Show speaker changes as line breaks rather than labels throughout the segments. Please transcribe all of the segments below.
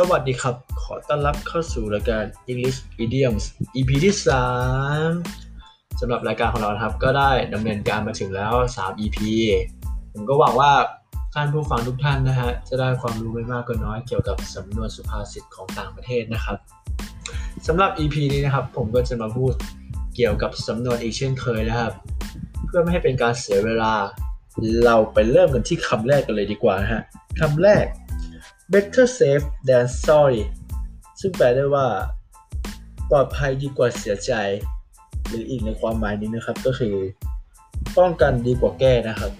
สวัสดีครับ ขอต้อนรับเข้าสู่รายการ English Idioms EP ที่ 3สำหรับรายการของเราครับ ก็ได้ดำเนินการมาถึงแล้ว 3 EP ผมก็หวังว่าท่านผู้ฟังทุกท่านนะฮะ จะได้ความรู้ไม่มากก็น้อยเกี่ยวกับสำนวนสุภาษิตของต่างประเทศนะครับสำหรับ EP นี้นะครับ ผมก็จะมาพูดเกี่ยวกับสำนวนอีกเช่นเคยนะครับ เพื่อไม่ให้เป็นการเสียเวลา เราไปเริ่มกันที่คำแรกกันเลยดีกว่านะฮะคำแรก better safe than sorry ซึ่งแปลได้ว่า ปลอดภัยดีกว่าเสียใจ หรืออีกในความหมายนี้นะครับก็คือ ป้องกันดีกว่าแก้นะครับ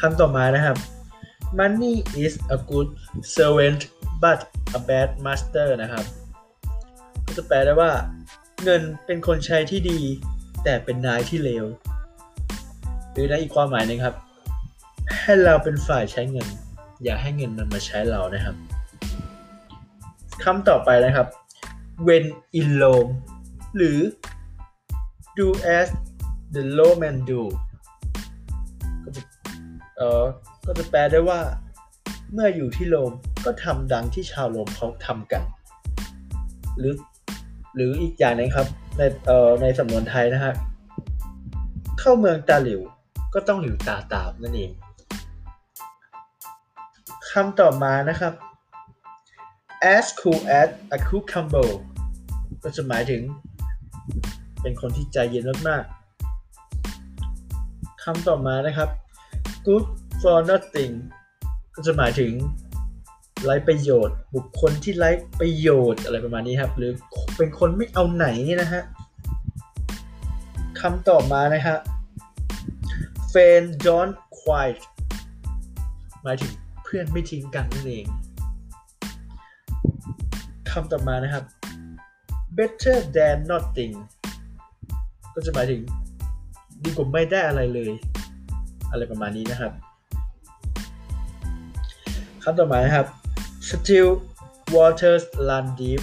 คำต่อมานะครับ money is a good servant but a bad master นะครับ ก็จะแปลได้ว่า เงินเป็นคนใช้ที่ดี แต่เป็นนายที่เลวหรือในอีกความหมายหนึงครับ ให้เราเป็นฝ่ายใช้เงิน อย่าให้เงินมันมาใช้เรานะครับคำต่อไปนะครับ when in Rome หรือ do as the Roman do ก็จะเออก็จะแปลได้ว่า เมื่ออยู่ที่โรมก็ทำดังที่ชาวโรมเขาทำกัน หรือหรืออีกอย่างหนึงครับ ในเอ่อในสำนวนไทยนะฮะเข้าเมืองตาหลิวก็ต้องหลิวตาตามนั่นเอง คำต่อมานะครับ as cool as a cucumber ก็จะหมายถึง เป็นคนที่ใจเย็นมากๆคำต่อมานะครับ good for nothing ก็จะหมายถึงไร้ประโยชน์ บุคคลที่ไร้ประโยชน์อะไรประมาณนี้ครับ หรือเป็นคนไม่เอาไหนนะฮะคำต่อมานะฮะ friend don't quite หมายถึง พื่อนไม่ทิ้งกันนั่นเองคำต่อมานะครับ better than nothing ก็จะหมายถึงดีกว่าไม่ได้อะไรเลย อะไรประมาณนี้นะครับคำต่อมานะครับ still waters run deep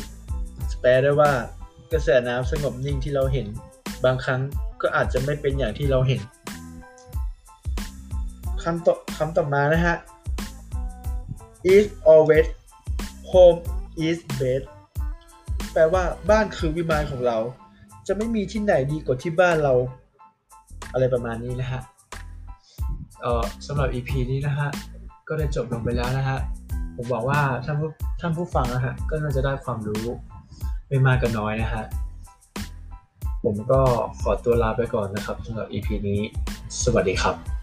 แปลได้ว่ากระแสน้ำสงบนิ่งที่เราเห็น บางครั้งก็อาจจะไม่เป็นอย่างที่เราเห็นคำต่อคำต่อมานะฮะ is always home is best แปลว่าบ้านคือวิมานของเรา จะไม่มีที่ไหนดีกว่าที่บ้านเรา อะไรประมาณนี้นะฮะเอ่อสำหรับ EP นี้นะฮะ ก็ได้จบลงไปแล้วนะฮะ ผมบอกว่าท่านผู้ท่านผู้ฟังนะฮะ ก็น่าจะได้ความรู้ไม่มากก็น้อยนะฮะ ผมก็ขอตัวลาไปก่อนนะครับสำหรับ EP นี้ สวัสดีครับ